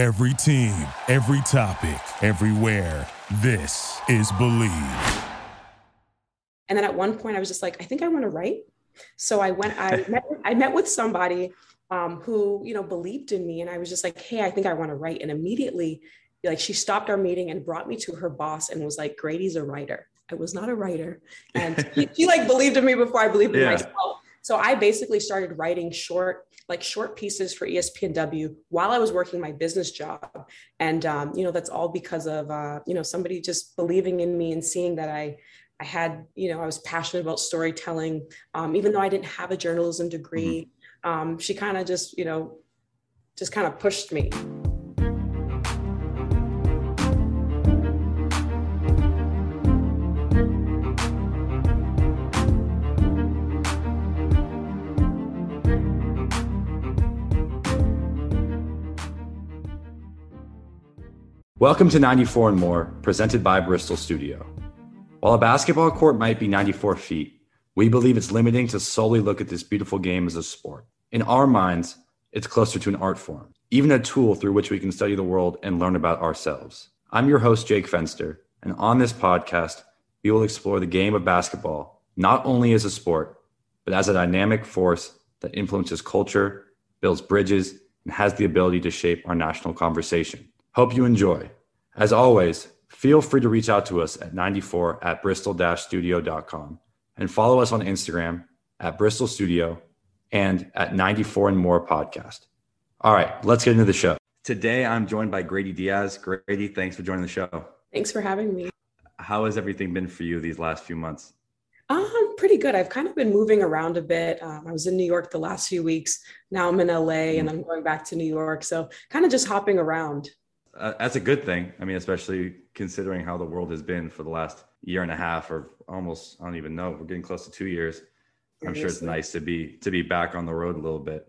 Every team, every topic, everywhere. This is Bleav. And then at one point, I was just like, I think I want to write. So I went, I met, I met with somebody um, who, you know, believed in me. And I was just like, hey, I think I want to write. And immediately, like, she stopped our meeting and brought me to her boss and was like, Grady's a writer. I was not a writer. And she, she like believed in me before I believed in yeah. myself. So I basically started writing short, like short pieces for ESPNW while I was working my business job. And, um, you know, that's all because of, uh, you know, somebody just believing in me and seeing that I, I had, you know, I was passionate about storytelling, um, even though I didn't have a journalism degree. Mm-hmm. Um, she kind of just, you know, just kind of pushed me. Welcome to 94 and More, presented by Bristol Studio. While a basketball court might be 94 feet, we believe it's limiting to solely look at this beautiful game as a sport. In our minds, it's closer to an art form, even a tool through which we can study the world and learn about ourselves. I'm your host, Jake Fenster, and on this podcast, we will explore the game of basketball not only as a sport, but as a dynamic force that influences culture, builds bridges, and has the ability to shape our national conversation. Hope you enjoy. As always, feel free to reach out to us at 94 at bristol studio.com and follow us on Instagram at Bristol Studio and at 94 and More Podcast. All right, let's get into the show. Today, I'm joined by Grady Diaz. Grady, thanks for joining the show. Thanks for having me. How has everything been for you these last few months? Um, pretty good. I've kind of been moving around a bit. Um, I was in New York the last few weeks. Now I'm in LA mm. and I'm going back to New York. So kind of just hopping around uh, that's a good thing. I mean, especially considering how the world has been for the last year and a half, or almost I don't even know. We're getting close to two years. I'm sure it's nice to be to be back on the road a little bit.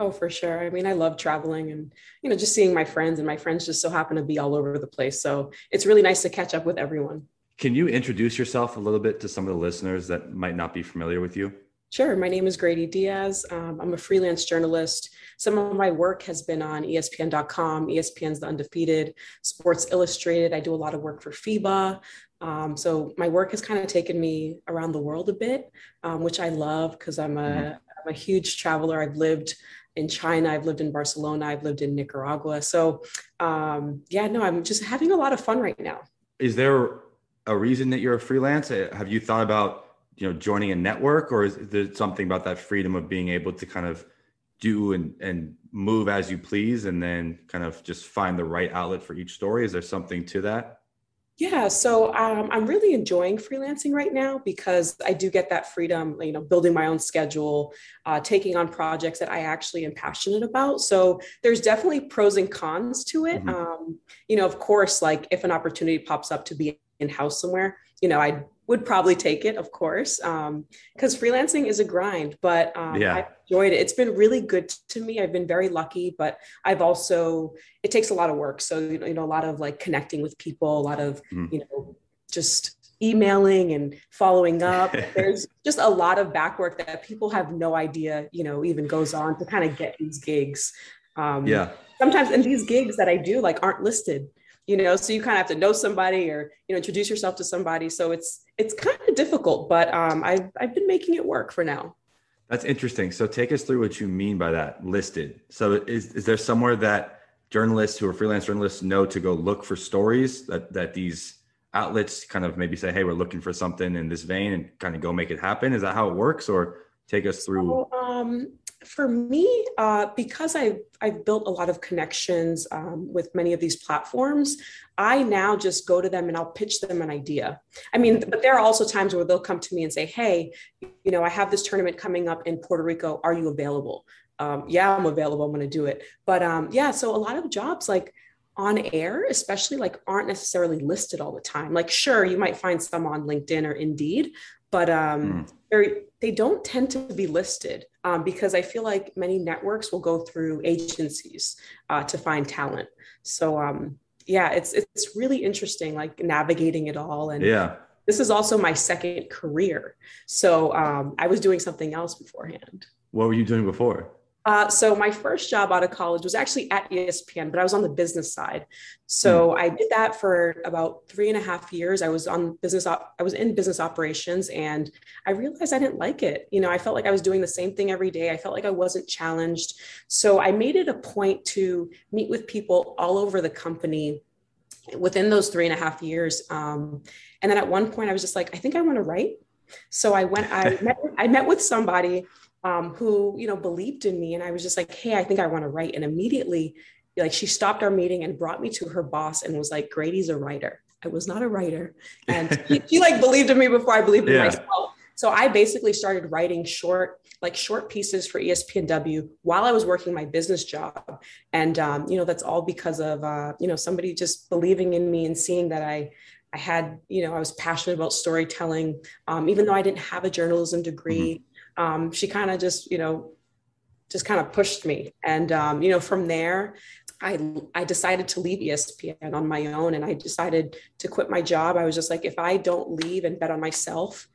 Oh, for sure. I mean, I love traveling and you know just seeing my friends, and my friends just so happen to be all over the place. So it's really nice to catch up with everyone. Can you introduce yourself a little bit to some of the listeners that might not be familiar with you? Sure. My name is Grady Diaz. Um, I'm a freelance journalist. Some of my work has been on ESPN.com, ESPN's The Undefeated, Sports Illustrated. I do a lot of work for FIBA. Um, so my work has kind of taken me around the world a bit, um, which I love because I'm a, mm-hmm. I'm a huge traveler. I've lived in China, I've lived in Barcelona, I've lived in Nicaragua. So um, yeah, no, I'm just having a lot of fun right now. Is there a reason that you're a freelance? Have you thought about you know joining a network or is there something about that freedom of being able to kind of do and and move as you please and then kind of just find the right outlet for each story? Is there something to that? Yeah so um, i'm really enjoying freelancing right now because i do get that freedom you know building my own schedule uh, taking on projects that i actually am passionate about. So there's definitely pros and cons to it. Mm-hmm. um, you know of course like if an opportunity pops up to be in house somewhere you know i would probably take it, of course, because um, freelancing is a grind. But um, yeah. I enjoyed it. It's been really good to me. I've been very lucky, but I've also it takes a lot of work. So you know, you know a lot of like connecting with people, a lot of mm. you know just emailing and following up. There's just a lot of back work that people have no idea, you know, even goes on to kind of get these gigs. Um, yeah. Sometimes, and these gigs that I do like aren't listed you know so you kind of have to know somebody or you know introduce yourself to somebody. So it's it's kind of difficult but um, I've, I've been making it work for now. That's interesting. So take us through what you mean by that listed. So is, is there somewhere that journalists who are freelance journalists know to go look for stories that that these outlets kind of maybe say hey we're looking for something in this vein and kind of go make it happen? Is that how it works? Or take us through so, um, for me, uh, because I've, I've built a lot of connections um, with many of these platforms, I now just go to them and I'll pitch them an idea. I mean, but there are also times where they'll come to me and say, Hey, you know, I have this tournament coming up in Puerto Rico. Are you available? Um, yeah, I'm available. I'm going to do it. But um, yeah, so a lot of jobs like on air, especially like aren't necessarily listed all the time. Like, sure, you might find some on LinkedIn or Indeed, but um, mm. they don't tend to be listed um, because I feel like many networks will go through agencies uh, to find talent. So um, yeah, it's it's really interesting, like navigating it all. And yeah, this is also my second career. So um, I was doing something else beforehand. What were you doing before? Uh, so my first job out of college was actually at ESPN, but I was on the business side. So mm. I did that for about three and a half years. I was on business. Op- I was in business operations, and I realized I didn't like it. You know, I felt like I was doing the same thing every day. I felt like I wasn't challenged. So I made it a point to meet with people all over the company within those three and a half years. Um, and then at one point, I was just like, I think I want to write. So I went. I met. I met with somebody um, who you know believed in me. And i was just like hey i think i want to write. And immediately like she stopped our meeting and brought me to her boss and was like grady's a writer. I was not a writer. And she, she, like believed in me before i believed in yeah. myself. So i basically started writing short like short pieces for espnw while i was working my business job. And um, you know that's all because of uh, you know somebody just believing in me and seeing that i I had, you know, I was passionate about storytelling, um, even though I didn't have a journalism degree. Mm-hmm um, she kind of just, you know, just kind of pushed me. And, um, you know, from there, I, I decided to leave ESPN on my own and I decided to quit my job. I was just like, if I don't leave and bet on myself,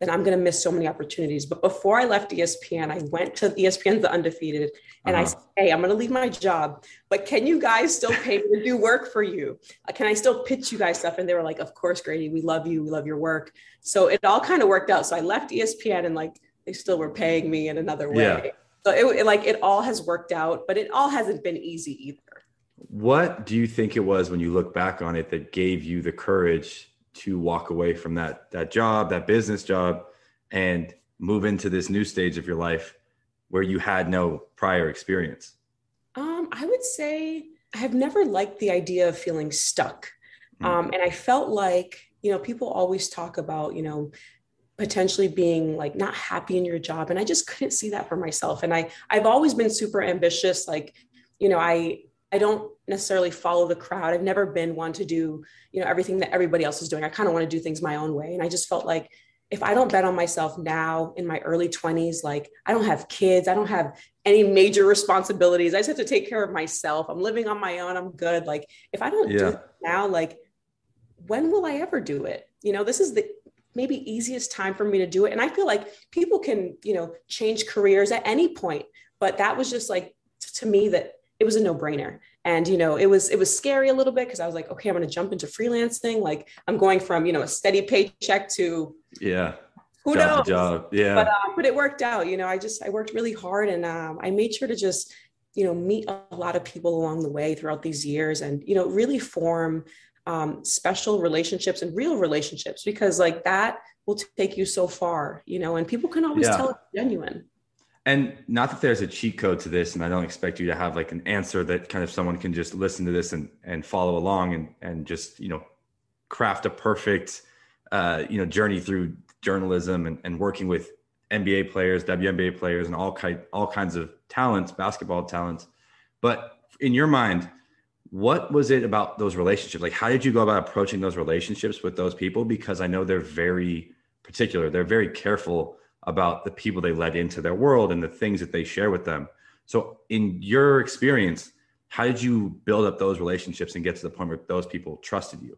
then I'm going to miss so many opportunities. But before I left ESPN, I went to ESPN The Undefeated and uh-huh. I said, Hey, I'm going to leave my job, but can you guys still pay me to do work for you? Uh, can I still pitch you guys stuff? And they were like, Of course, Grady, we love you. We love your work. So it all kind of worked out. So I left ESPN and like they still were paying me in another way. Yeah. So it, it, like it all has worked out, but it all hasn't been easy either. What do you think it was when you look back on it that gave you the courage to walk away from that that job, that business job, and move into this new stage of your life where you had no prior experience? Um, I would say I have never liked the idea of feeling stuck. Mm. Um, and I felt like, you know, people always talk about, you know, potentially being like not happy in your job and i just couldn't see that for myself and i i've always been super ambitious like you know i i don't necessarily follow the crowd i've never been one to do you know everything that everybody else is doing i kind of want to do things my own way and i just felt like if i don't bet on myself now in my early 20s like i don't have kids i don't have any major responsibilities i just have to take care of myself i'm living on my own i'm good like if i don't yeah. do it now like when will i ever do it you know this is the maybe easiest time for me to do it. And i feel like people can you know change careers at any point but that was just like to me that it was a no-brainer. And you know it was it was scary a little bit because i was like okay i'm going to jump into freelancing. Like i'm going from you know a steady paycheck to yeah. who job knows? job. Yeah. But, uh, but it worked out you know i just i worked really hard and um, i made sure to just you know meet a lot of people along the way throughout these years and you know really form um, special relationships and real relationships because like that will take you so far you know and people can always yeah. tell it's genuine and not that there's a cheat code to this and i don't expect you to have like an answer that kind of someone can just listen to this and and follow along and and just you know craft a perfect uh, you know journey through journalism and, and working with nba players WNBA players and all kind all kinds of talents basketball talents but in your mind what was it about those relationships? Like how did you go about approaching those relationships with those people? Because i know they're very particular. They're very careful about the people they let into their world and the things that they share with them. So in your experience how did you build up those relationships and get to the point where those people trusted you?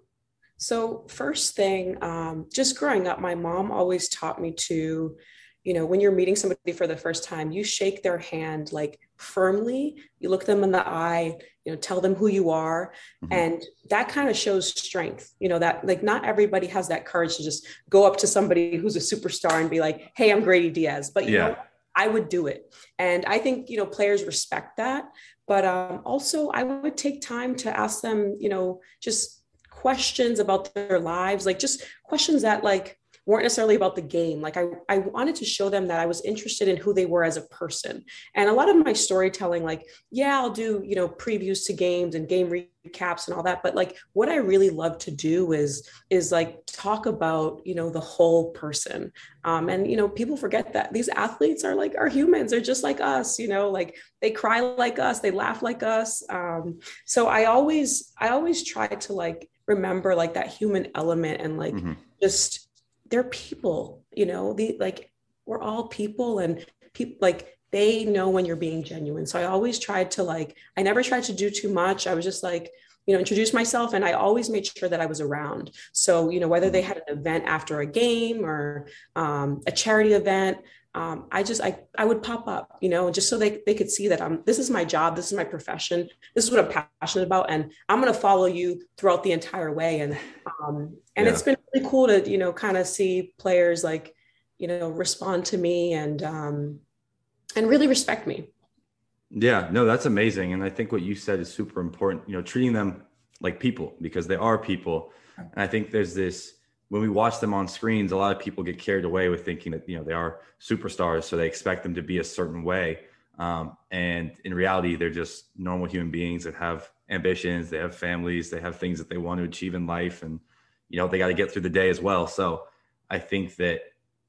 So first thing um, just growing up my mom always taught me to you know when you're meeting somebody for the first time you shake their hand like firmly. You look them in the eye you know tell them who you are. Mm-hmm. and that kind of shows strength you know that like not everybody has that courage to just go up to somebody who's a superstar and be like hey i'm grady diaz. But you yeah. know i would do it. And i think you know players respect that. But um, also i would take time to ask them you know just questions about their lives like just questions that like weren't necessarily about the game. Like I, I wanted to show them that I was interested in who they were as a person. And a lot of my storytelling, like, yeah, I'll do, you know, previews to games and game recaps and all that. But like what I really love to do is, is like talk about, you know, the whole person. Um, and, you know, people forget that these athletes are like, are humans. They're just like us, you know, like they cry like us, they laugh like us. Um, so I always, I always try to like, remember like that human element and like mm-hmm. just they're people, you know, the like we're all people and people like they know when you're being genuine. So I always tried to like, I never tried to do too much. I was just like, you know, introduce myself and I always made sure that I was around. So, you know, whether they had an event after a game or um, a charity event, um, I just I I would pop up, you know, just so they they could see that I'm this is my job, this is my profession, this is what I'm passionate about, and I'm gonna follow you throughout the entire way. And um, and yeah. it's been really cool to you know kind of see players like you know respond to me and um, and really respect me. Yeah, no, that's amazing, and I think what you said is super important. You know, treating them like people because they are people, and I think there's this when we watch them on screens, a lot of people get carried away with thinking that you know they are superstars, so they expect them to be a certain way. Um, and in reality, they're just normal human beings that have ambitions, they have families, they have things that they want to achieve in life, and you know they got to get through the day as well. So I think that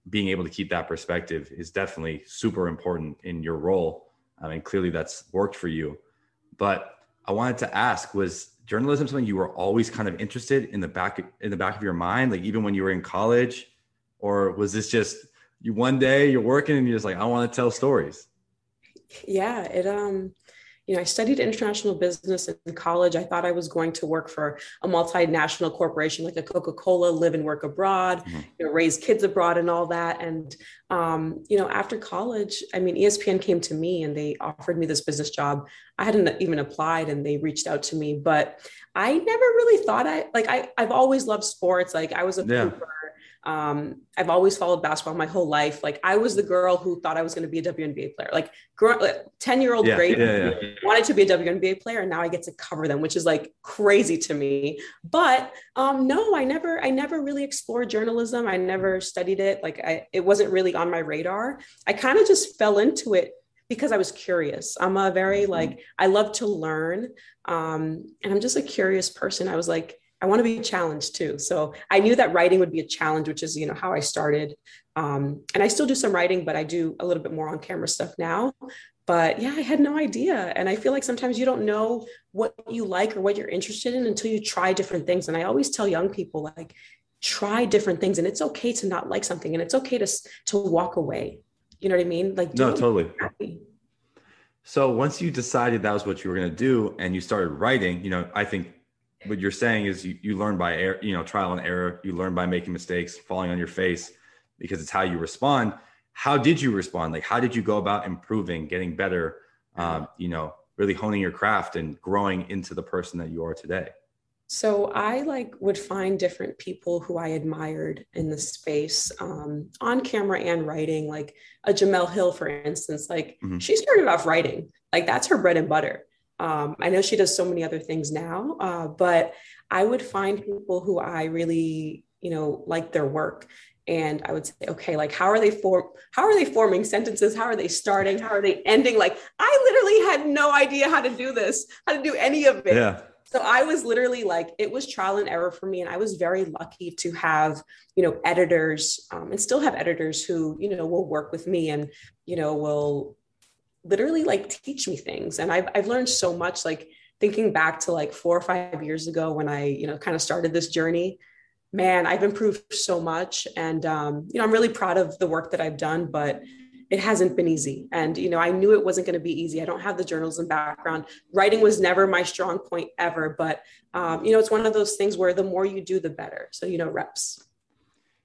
being able to keep that perspective is definitely super important in your role. I mean, clearly that's worked for you. But I wanted to ask: Was journalism something you were always kind of interested in the back in the back of your mind like even when you were in college? Or was this just you one day you're working and you're just like i want to tell stories. Yeah it um you know, I studied international business in college. I thought I was going to work for a multinational corporation like a Coca Cola, live and work abroad, mm-hmm. you know, raise kids abroad and all that. And, um, you know, after college, I mean, ESPN came to me and they offered me this business job. I hadn't even applied and they reached out to me, but I never really thought I like, I, I've always loved sports. Like I was a yeah. Um, I've always followed basketball my whole life. Like I was the girl who thought I was going to be a WNBA player. Like, ten year old Grady yeah, yeah. wanted to be a WNBA player, and now I get to cover them, which is like crazy to me. But um, no, I never, I never really explored journalism. I never studied it. Like I, it wasn't really on my radar. I kind of just fell into it because I was curious. I'm a very mm-hmm. like I love to learn, um, and I'm just a curious person. I was like I want to be challenged too. So I knew that writing would be a challenge, which is, you know, how I started. Um, and I still do some writing, but I do a little bit more on camera stuff now. But yeah, I had no idea. And I feel like sometimes you don't know what you like or what you're interested in until you try different things. And I always tell young people, like, try different things. And it's okay to not like something and it's okay to, to walk away. You know what I mean? Like, no, totally. So once you decided that was what you were going to do and you started writing, you know, I think what you're saying is you, you learn by air, you know, trial and error. You learn by making mistakes, falling on your face, because it's how you respond. How did you respond? Like, how did you go about improving, getting better? Um, you know, really honing your craft and growing into the person that you are today. So I like would find different people who I admired in the space um, on camera and writing, like a Jemele Hill, for instance. Like mm-hmm. she started off writing, like that's her bread and butter. Um, I know she does so many other things now, uh, but I would find people who I really, you know, like their work. And I would say, okay, like how are they for how are they forming sentences? How are they starting? How are they ending? Like I literally had no idea how to do this, how to do any of it. Yeah. So I was literally like, it was trial and error for me. And I was very lucky to have, you know, editors um, and still have editors who, you know, will work with me and, you know, will literally like teach me things. And I've, I've learned so much, like thinking back to like four or five years ago when I, you know, kind of started this journey, man, I've improved so much. And, um, you know, I'm really proud of the work that I've done, but it hasn't been easy. And, you know, I knew it wasn't going to be easy. I don't have the journalism background. Writing was never my strong point ever, but, um, you know, it's one of those things where the more you do, the better. So, you know, reps.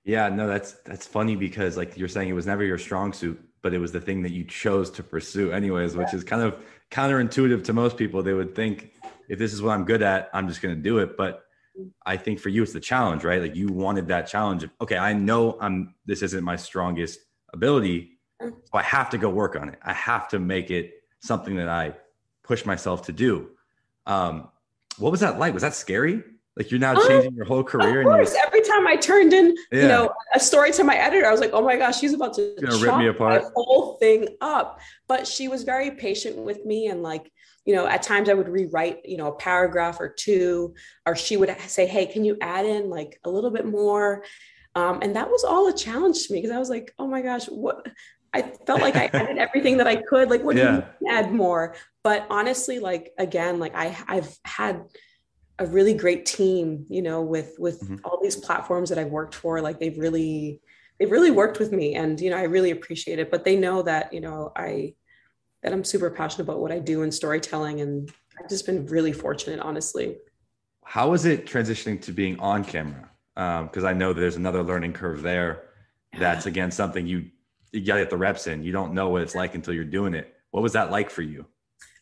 Yeah, no, that's, that's funny because like you're saying, it was never your strong suit but it was the thing that you chose to pursue anyways, which is kind of counterintuitive to most people. They would think if this is what I'm good at, I'm just going to do it. But I think for you, it's the challenge, right? Like you wanted that challenge of, okay, I know I'm, this isn't my strongest ability. So I have to go work on it. I have to make it something that I push myself to do. Um, what was that like? Was that scary? Like you're now changing your whole career. Of course, every time I turned in, yeah. you know, a story to my editor, I was like, "Oh my gosh, she's about to rip me apart, the whole thing up." But she was very patient with me, and like, you know, at times I would rewrite, you know, a paragraph or two, or she would say, "Hey, can you add in like a little bit more?" Um, and that was all a challenge to me because I was like, "Oh my gosh, what?" I felt like I added everything that I could. Like, what yeah. do you add more? But honestly, like again, like I I've had a really great team, you know, with with mm-hmm. all these platforms that I've worked for. Like they've really they've really worked with me and you know, I really appreciate it. But they know that, you know, I that I'm super passionate about what I do in storytelling and I've just been really fortunate, honestly. How was it transitioning to being on camera? Because um, I know that there's another learning curve there. That's again something you you got to get the reps in. You don't know what it's like until you're doing it. What was that like for you?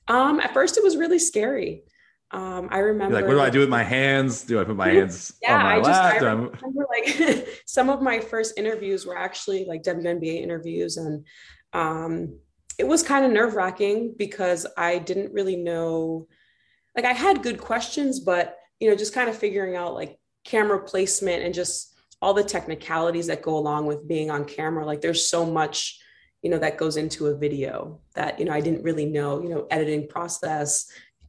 Um, at first, it was really scary. Um, I remember. You're like, what do I do with my hands? Do I put my hands yeah, on my I lap? just, I remember like some of my first interviews were actually like WNBA interviews, and um, it was kind of nerve wracking because I didn't really know. Like, I had good questions, but you know, just kind of figuring out like camera placement and just all the technicalities that go along with being on camera. Like, there's so much you know that goes into a video that you know i didn't really know you know editing process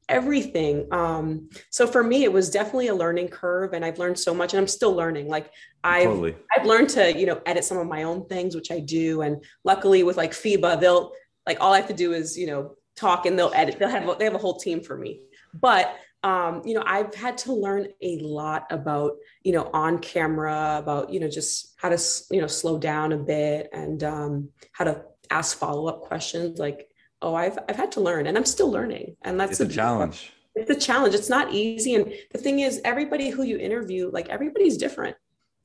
everything um so for me it was definitely a learning curve and i've learned so much and i'm still learning like i've totally. i've learned to you know edit some of my own things which i do and luckily with like fiba they'll like all i have to do is you know talk and they'll edit they'll have they have a whole team for me but um, you know, I've had to learn a lot about, you know, on camera, about, you know, just how to, you know, slow down a bit and um, how to ask follow up questions. Like, oh, I've, I've had to learn and I'm still learning. And that's It's a challenge. It's a challenge. It's not easy. And the thing is, everybody who you interview, like everybody's different.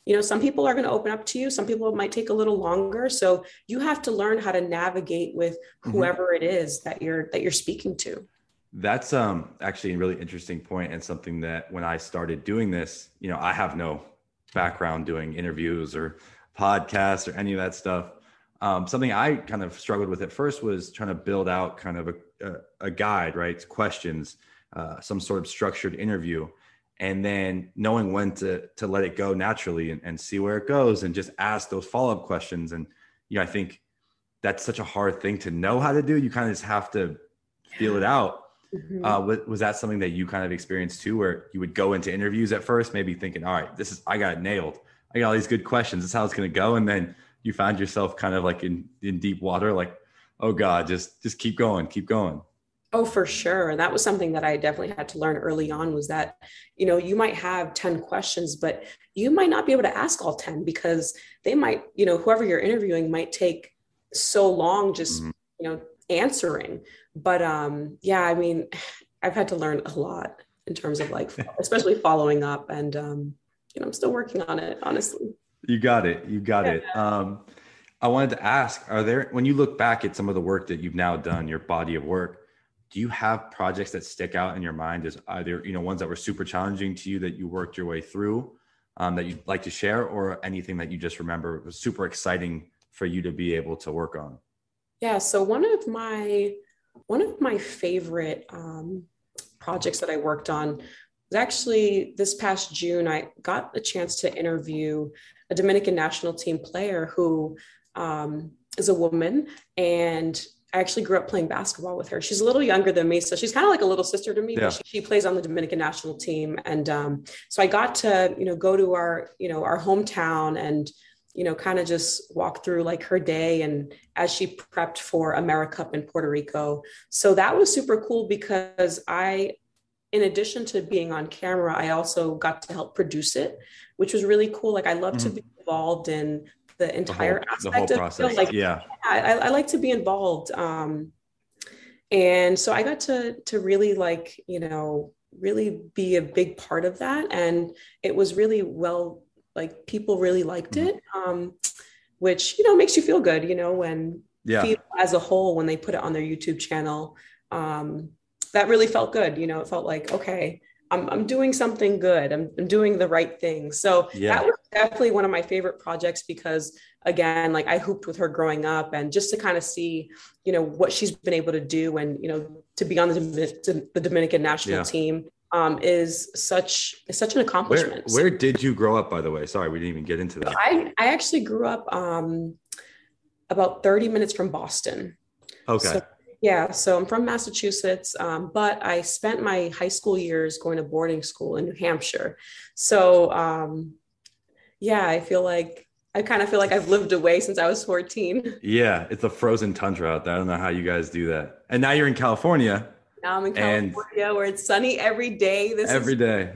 You know, some people are going to open up to you. Some people might take a little longer. So you have to learn how to navigate with whoever it is that you're that you're speaking to. That's um actually a really interesting point and something that when I started doing this, you know, I have no background doing interviews or podcasts or any of that stuff. Um, something I kind of struggled with at first was trying to build out kind of a, a, a guide, right? Questions, uh, some sort of structured interview, and then knowing when to to let it go naturally and, and see where it goes, and just ask those follow up questions. And you know, I think that's such a hard thing to know how to do. You kind of just have to feel it out Mhm. uh, was, was that something that you kind of experienced too, where you would go into interviews at first, maybe thinking, all right, this is, I got it nailed. I got all these good questions. This is how it's going to go. And then you found yourself kind of like in, in deep water, like, oh God, just, just keep going, keep going. Oh, for sure. And that was something that I definitely had to learn early on was that, you know, you might have 10 questions, but you might not be able to ask all 10 because they might, you know, whoever you're interviewing might take so long just, Mhm. you know, answering. But um, yeah, I mean, I've had to learn a lot in terms of like, especially following up. And, um, you know, I'm still working on it, honestly. You got it. You got it. Um, I wanted to ask, are there, when you look back at some of the work that you've now done, your body of work, do you have projects that stick out in your mind as either, you know, ones that were super challenging to you that you worked your way through um, that you'd like to share or anything that you just remember was super exciting for you to be able to work on? Yeah. So one of my one of my favorite um, projects that I worked on was actually this past June. I got a chance to interview a Dominican national team player who um, is a woman, and I actually grew up playing basketball with her. She's a little younger than me, so she's kind of like a little sister to me. Yeah. She, she plays on the Dominican national team, and um, so I got to you know go to our you know our hometown and you know, kind of just walk through like her day and as she prepped for AmeriCup in Puerto Rico. So that was super cool because I, in addition to being on camera, I also got to help produce it, which was really cool. Like I love to Mhm. be involved in the entire the whole, the aspect whole of it. process. Like yeah. I, I like to be involved. Um, and so I got to to really like you know really be a big part of that, and it was really well like people really liked Mhm. it, um, which you know makes you feel good. You know when Yeah. people as a whole when they put it on their YouTube channel, um, that really felt good. You know, it felt like okay. I'm, I'm doing something good. I'm, I'm doing the right thing. So Yeah. that was definitely one of my favorite projects because again like i hooped with her growing up and just to kind of see you know what she's been able to do and you know to be on the, the dominican national Yeah. team um, is such is such an Where, accomplishment where did you grow up, by the way? Sorry, we didn't even get into that. i i actually grew up um, about 30 minutes from boston Okay. So- yeah so i'm from massachusetts um, but i spent my high school years going to boarding school in new hampshire so um, yeah i feel like i kind of feel like i've lived away since i was 14 yeah. It's a frozen tundra out there. I don't know how you guys do that. And now you're in California Now I'm in California where it's sunny every day. This every is day.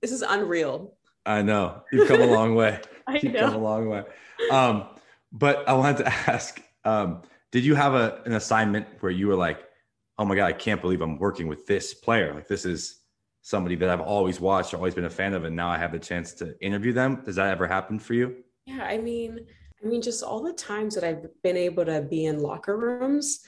this is unreal. I know. You've come a long way. I You've come a long way. Um, but I wanted to ask, um, did you have a, an assignment where you were like, oh my God, I can't believe I'm working with this player. Like this is somebody that I've always watched or always been a fan of, and now I have the chance to interview them. Does that ever happen for you? Yeah, I mean, I mean, just all the times that I've been able to be in locker rooms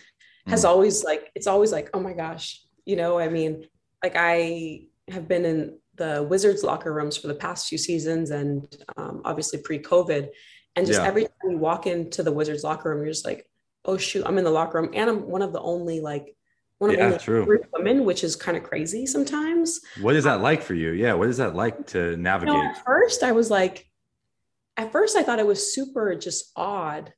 has Mm. always like, it's always like, oh my gosh, you know, I mean, like I have been in the Wizards locker rooms for the past few seasons and um, obviously pre COVID. And just Yeah. every time you walk into the Wizards locker room, you're just like, oh shoot, I'm in the locker room. And I'm one of the only like, one of Yeah, the only true. women, which is kind of crazy sometimes. What is that like for you? Yeah, what is that like to You navigate? know, at first I was like, at first I thought it was super just odd,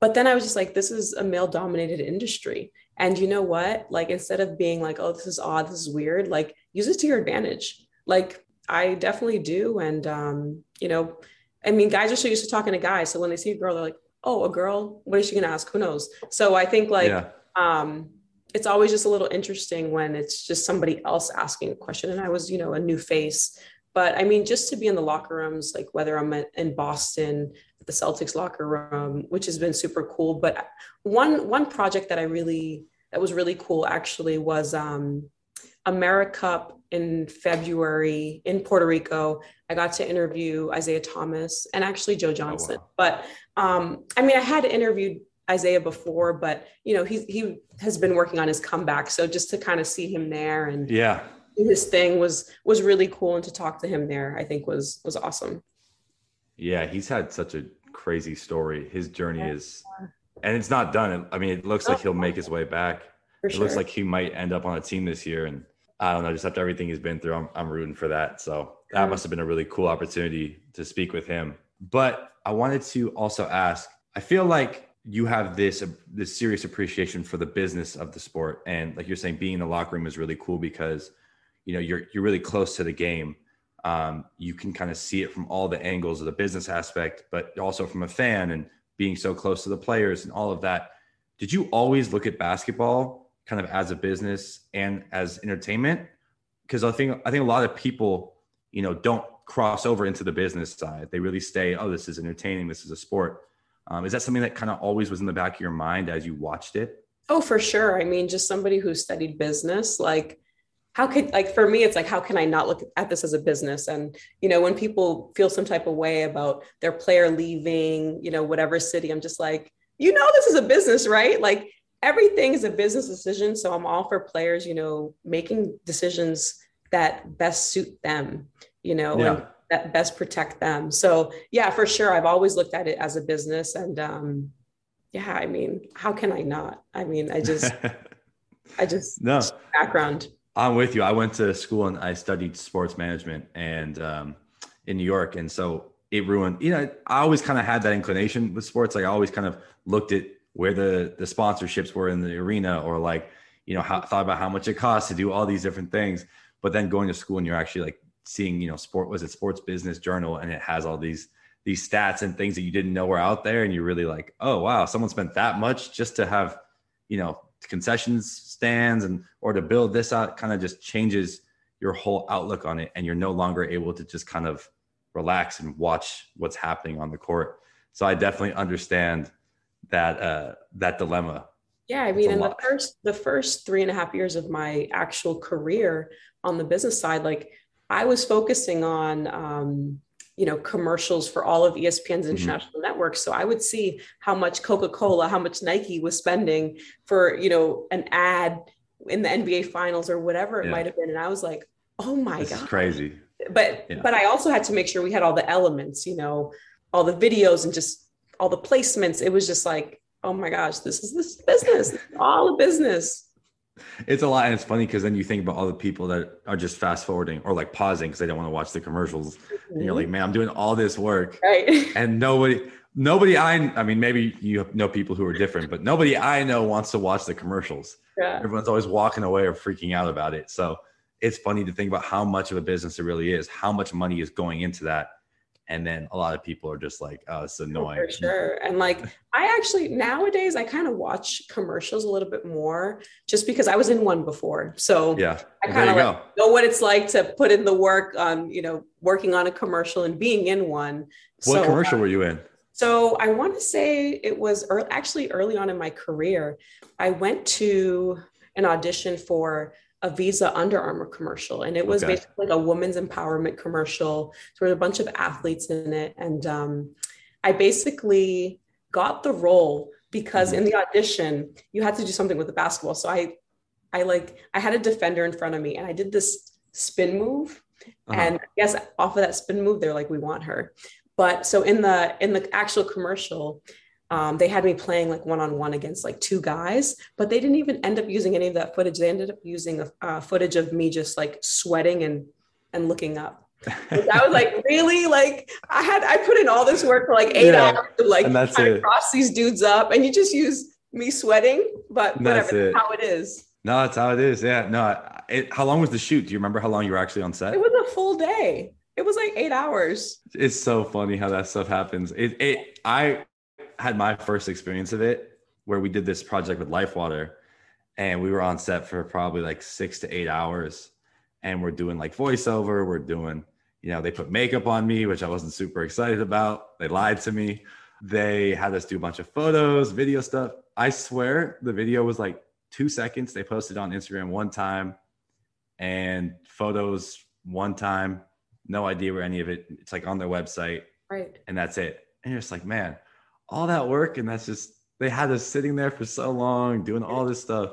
but then I was just like, this is a male dominated industry. And you know what? Like, instead of being like, oh, this is odd, this is weird, like, use it to your advantage. Like, I definitely do. And, um, you know, I mean, guys are so used to talking to guys. So when they see a girl, they're like, oh, a girl, what is she going to ask? Who knows? So I think like, yeah. um, it's always just a little interesting when it's just somebody else asking a question. And I was, you know, a new face. But I mean, just to be in the locker rooms, like whether I'm at, in Boston, the Celtics locker room, which has been super cool. But one one project that I really that was really cool actually was um, AmeriCup in February in Puerto Rico. I got to interview Isaiah Thomas and actually Joe Johnson. wow. But um, I mean, I had interviewed Isaiah before, but you know, he he has been working on his comeback. So just to kind of see him there and Yeah. do his thing was was really cool, and to talk to him there, I think was was awesome. Yeah, he's had such a crazy story. His journey Yeah. is and it's not done. I mean, it looks like he'll make his way back. It sure. looks like he might end up on a team this year. And I don't know, just after everything he's been through, I'm, I'm rooting for that. So that Yeah. must have been a really cool opportunity to speak with him. But I wanted to also ask, I feel like you have this this serious appreciation for the business of the sport. And like you're saying, being in the locker room is really cool because you know you're you're really close to the game. Um, you can kind of see it from all the angles of the business aspect, but also from a fan and being so close to the players and all of that. Did you always look at basketball kind of as a business and as entertainment? Because I think I think a lot of people, you know, don't cross over into the business side. They really stay, oh, this is entertaining, this is a sport. Um, is that something that kind of always was in the back of your mind as you watched it? Oh, for sure. I mean, just somebody who studied business, like how could like for me, it's like how can I not look at this as a business? And you know, when people feel some type of way about their player leaving, you know, whatever city, I'm just like, you know, this is a business, right? Like everything is a business decision. So I'm all for players, you know, making decisions that best suit them, you know, and that best protect them. So yeah, for sure. I've always looked at it as a business and um yeah, I mean, how can I not? I mean, I just I just no, background. I'm with you. I went to school and I studied sports management and um, in New York, and so it ruined. You know, I always kind of had that inclination with sports. Like I always kind of looked at where the the sponsorships were in the arena, or like you know, how, thought about how much it costs to do all these different things. But then going to school and you're actually like seeing, you know, sport was it Sports Business Journal, and it has all these these stats and things that you didn't know were out there, and you're really like, oh wow, someone spent that much just to have, you know, concessions stands and or to build this out kind of just changes your whole outlook on it. And you're no longer able to just kind of relax and watch what's happening on the court. So i definitely understand that uh that dilemma. Yeah, I mean, in the first the first three and a half years of my actual career on the business side, like I was focusing on um, you know commercials for all of ESPN's Mhm. international networks. So I would see how much Coca Cola, how much Nike was spending for you know an ad in the NBA Finals or whatever it Yeah. might have been, and I was like, oh my this god, is crazy but Yeah. but I also had to make sure we had all the elements, you know, all the videos and just all the placements. It was just like, oh my gosh, this is this business, all a business. It's a lot and it's funny because then you think about all the people that are just fast forwarding or like pausing because they don't want to watch the commercials and you're mm-hmm. like man i'm doing all this work right, and nobody nobody i i mean maybe you know people who are different but nobody i know wants to watch the commercials. Yeah, everyone's always walking away or freaking out about it so it's funny to think about how much of a business it really is how much money is going into that and then a lot of people are just like oh it's oh, annoying for sure. And like, I actually nowadays I kind of watch commercials a little bit more, just because I was in one before, so yeah I kind of like know what it's like to put in the work on, you know, working on a commercial and being in one. what So, commercial uh, were you in So I want to say it was ear actually early on in my career. I went to an audition for a Visa Under Armour commercial, and it was Okay. basically like a women's empowerment commercial. So there were a bunch of athletes in it, and um, I basically got the role because mm-hmm. in the audition you had to do something with the basketball. So I, I like I had a defender in front of me and I did this spin move, uh-huh. and I guess off of that spin move they're like we want her. But so in the in the actual commercial, um, they had me playing like one on one against like two guys, but they didn't even end up using any of that footage. They ended up using a uh, footage of me just like sweating and and looking up. I was like, really? Like I had I put in all this work for like eight yeah, hours to like try to cross these dudes up, and you just use me sweating. But and whatever, that's how it is. No, that's how it is. Yeah. No. It, how long was the shoot? Do you remember how long you were actually on set? It was a full day. It was like eight hours. It's so funny how that stuff happens. It, it I had my first experience of it where we did this project with Lifewater and we were on set for probably like six to eight hours and we're doing like voiceover we're doing you know they put makeup on me which i wasn't super excited about. They lied to me. They had us do a bunch of photos video stuff. I swear the video was like two seconds. They posted on instagram one time and photos one time. No idea where any of it it's like on their website. Right. And that's it. And you're just like man all that work and that's just they had us sitting there for so long doing all this stuff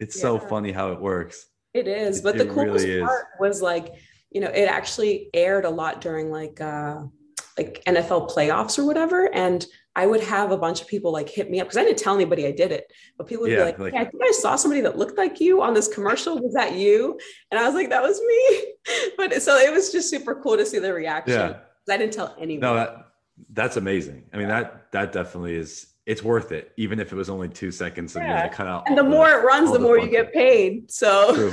it's yeah. so funny how it works it is but it, the coolest really part was like you know it actually aired a lot during like uh like nfl playoffs or whatever and I would have a bunch of people like hit me up because I didn't tell anybody I did it, but people would yeah, be like, like hey, I think I saw somebody that looked like you on this commercial. Was that you? And I was like, that was me. But so it was just super cool to see the reaction. Yeah. I didn't tell anyone. No, that, that's amazing. I mean, that that definitely is. It's worth it, even if it was only two seconds and yeah. cut out. And the more it runs, the, the more you get paid. So true,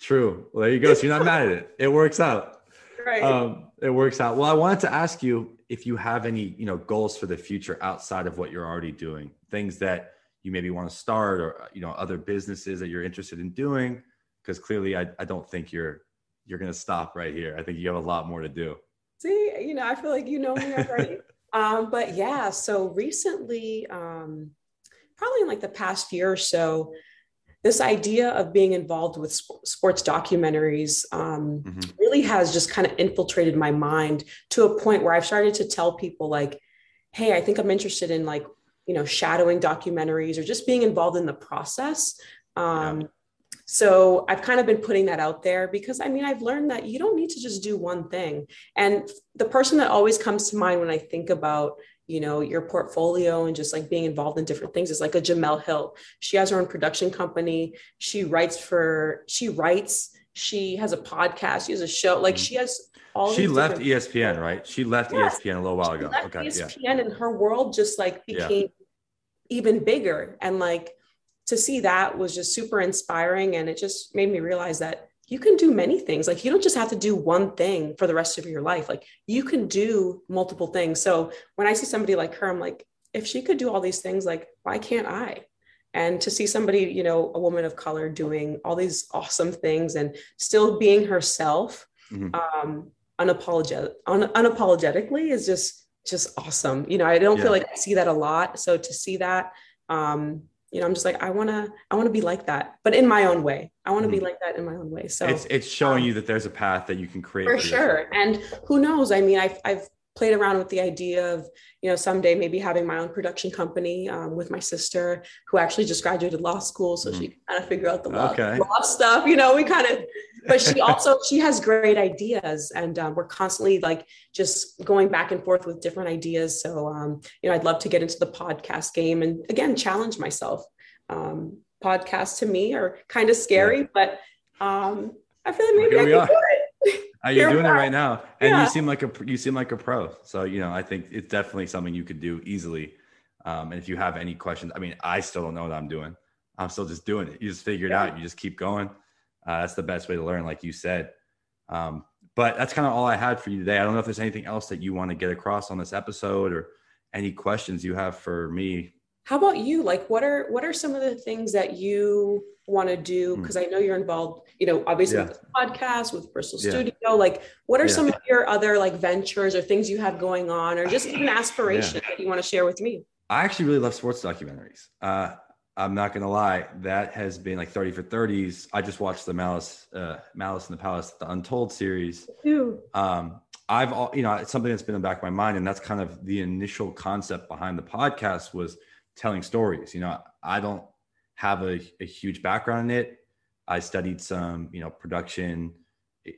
true. Well, there you go. So you're not mad at it. It works out. Right. Um, it works out. Well, I wanted to ask you if you have any, you know, goals for the future outside of what you're already doing, things that you maybe want to start, or you know, other businesses that you're interested in doing. Because clearly, I, I don't think you're you're going to stop right here. I think you have a lot more to do. See, you know, I feel like you know me already. um, but yeah, so recently, um, probably in like the past year or so, this idea of being involved with sp- sports documentaries um, mm-hmm. really has just kind of infiltrated my mind to a point where I've started to tell people like, "Hey, I think I'm interested in like you know shadowing documentaries or just being involved in the process." Um, yeah. So I've kind of been putting that out there because I mean, I've learned that you don't need to just do one thing. And the person that always comes to mind when I think about, you know, your portfolio and just like being involved in different things is like a Jemele Hill. She has her own production company. She writes for, she writes, she has a podcast, she has a show. Like mm-hmm. she has all She left ESPN, right? She left yes. ESPN a little while ago. okay. ESPN yeah. and her world just like became yeah. even bigger. And like, to see that was just super inspiring. And it just made me realize that you can do many things. Like you don't just have to do one thing for the rest of your life. Like you can do multiple things. So when I see somebody like her, I'm like, if she could do all these things, like why can't I? And to see somebody, you know, a woman of color doing all these awesome things and still being herself, mm-hmm. um, unapologetic, un- unapologetically is just just awesome. You know, I don't yeah. feel like I see that a lot. So to see that, um, you know i'm just like i want to i want to be like that but in my own way i want to mm-hmm. be like that in my own way so it's it's showing um, you that there's a path that you can create for, for sure and who knows i mean i've i've played around with the idea of you know someday maybe having my own production company um, with my sister who actually just graduated law school so mm-hmm. she can kind of figure out the law, okay. law stuff you know we kind of but she also she has great ideas and um, we're constantly like just going back and forth with different ideas. So um, you know i'd love to get into the podcast game and again challenge myself. Um, podcasts to me are kind of scary yeah. but um, i feel like maybe Here i can do it. Uh, you're doing it right now and yeah. you seem like a you seem like a pro. So you know i think it's definitely something you could do easily. Um, and if you have any questions i mean i still don't know what i'm doing. I'm still just doing it. You just figure it yeah. out. You just keep going uh, that's the best way to learn, like you said. Um, but that's kind of all I had for you today. I don't know if there's anything else that you want to get across on this episode or any questions you have for me. How about you? Like, what are what are some of the things that you want to do? Because hmm. I know you're involved. You know, obviously yeah. with this podcast, with Bristol yeah. Studio. Like, what are yeah. some of your other like ventures or things you have going on, or just even aspirations that you want to share with me? I actually really love sports documentaries. Uh, I'm not gonna lie, that has been like 30 for 30s. I just watched the Malice, uh, Malice in the Palace, the Untold series. Um, I've all you know it's something that's been in the back of my mind, and that's kind of the initial concept behind the podcast was telling stories. You know, I don't have a, a huge background in it. I studied some, you know, production,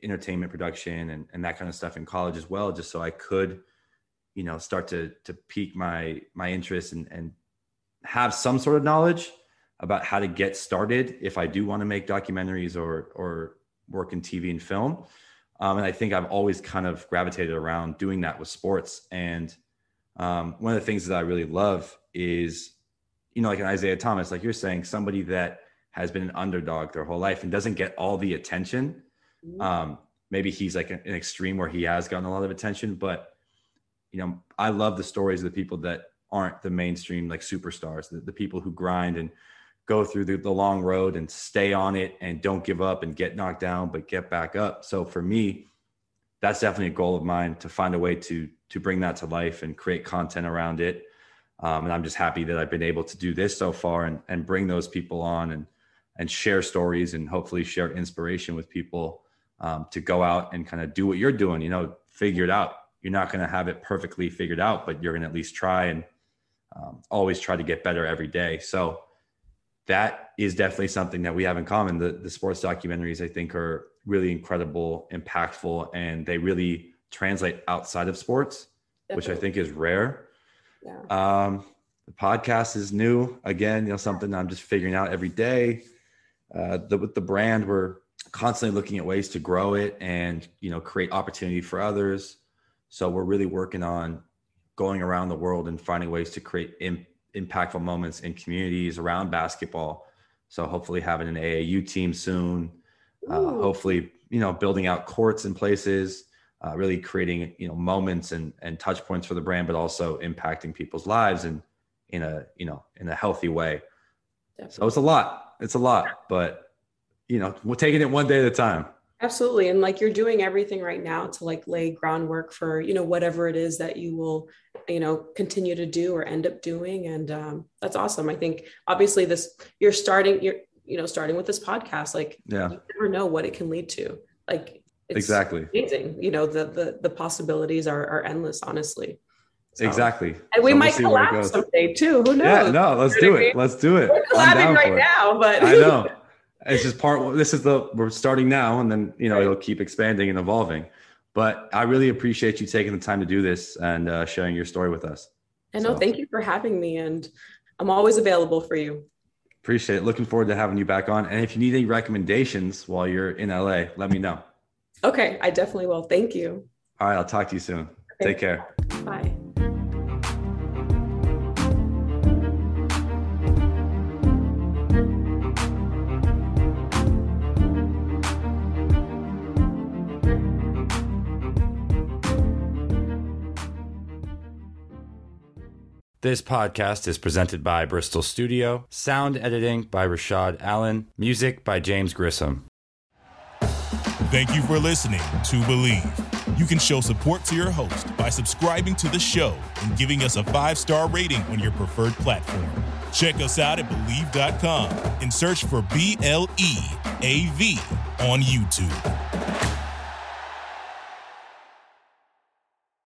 entertainment production, and, and that kind of stuff in college as well, just so I could, you know, start to to pique my my interest and and have some sort of knowledge about how to get started if I do want to make documentaries or or work in TV and film. Um, and I think I've always kind of gravitated around doing that with sports. And um, one of the things that I really love is, you know, like an Isaiah Thomas, like you're saying, somebody that has been an underdog their whole life and doesn't get all the attention. Mm-hmm. Um, maybe he's like an, an extreme where he has gotten a lot of attention, but you know, I love the stories of the people that aren't the mainstream like superstars, the, the people who grind and go through the, the, long road and stay on it and don't give up and get knocked down but get back up. So for me that's definitely a goal of mine to find a way to to bring that to life and create content around it. Um, and i'm just happy that i've been able to do this so far and and bring those people on and and share stories and hopefully share inspiration with people um, to go out and kind of do what you're doing you know figure it out. You're not going to have it perfectly figured out but you're going to at least try and um, always try to get better every day so that is definitely something that we have in common. The, the sports documentaries, I think, are really incredible, impactful, and they really translate outside of sports, definitely. which I think is rare. Yeah. Um, the podcast is new. Again, you know, something I'm just figuring out every day. Uh, the, with the brand, we're constantly looking at ways to grow it and you know create opportunity for others. So we're really working on going around the world and finding ways to create Im- impactful moments in communities around basketball. So hopefully having an AAU team soon. Uh, hopefully, you know, building out courts in places, uh, really creating you know moments and and touch points for the brand, but also impacting people's lives and in a you know in a healthy way. Definitely. So it's a lot. It's a lot, but you know, we're taking it one day at a time. Absolutely. And like you're doing everything right now to like lay groundwork for, you know, whatever it is that you will, you know, continue to do or end up doing. And um, that's awesome. I think obviously this, you're starting, you're, you know, starting with this podcast, like yeah. you never know what it can lead to. Like exactly amazing. You know, the, the, the possibilities are, are endless, honestly. So, exactly. And we so might we'll collab someday too. Who knows? Yeah, no, let's do it. Let's do it. We're collabing right now, but I know. it's just part this is the we're starting now and then you know it'll keep expanding and evolving. But i really appreciate you taking the time to do this and uh, sharing your story with us. And so. no thank you for having me and i'm always available for you. Appreciate it. Looking forward to having you back on. And if you need any recommendations while you're in la let me know. Okay. I definitely will. Thank you. All right. I'll talk to you soon. Okay. take care. Bye This podcast is presented by Bristol Studio, sound editing by Rashad Allen, music by James Grissom. Thank you for listening to Bleav. You can show support to your host by subscribing to the show and giving us a five star rating on your preferred platform. Check us out at Bleav.com and search for B L E A V on YouTube.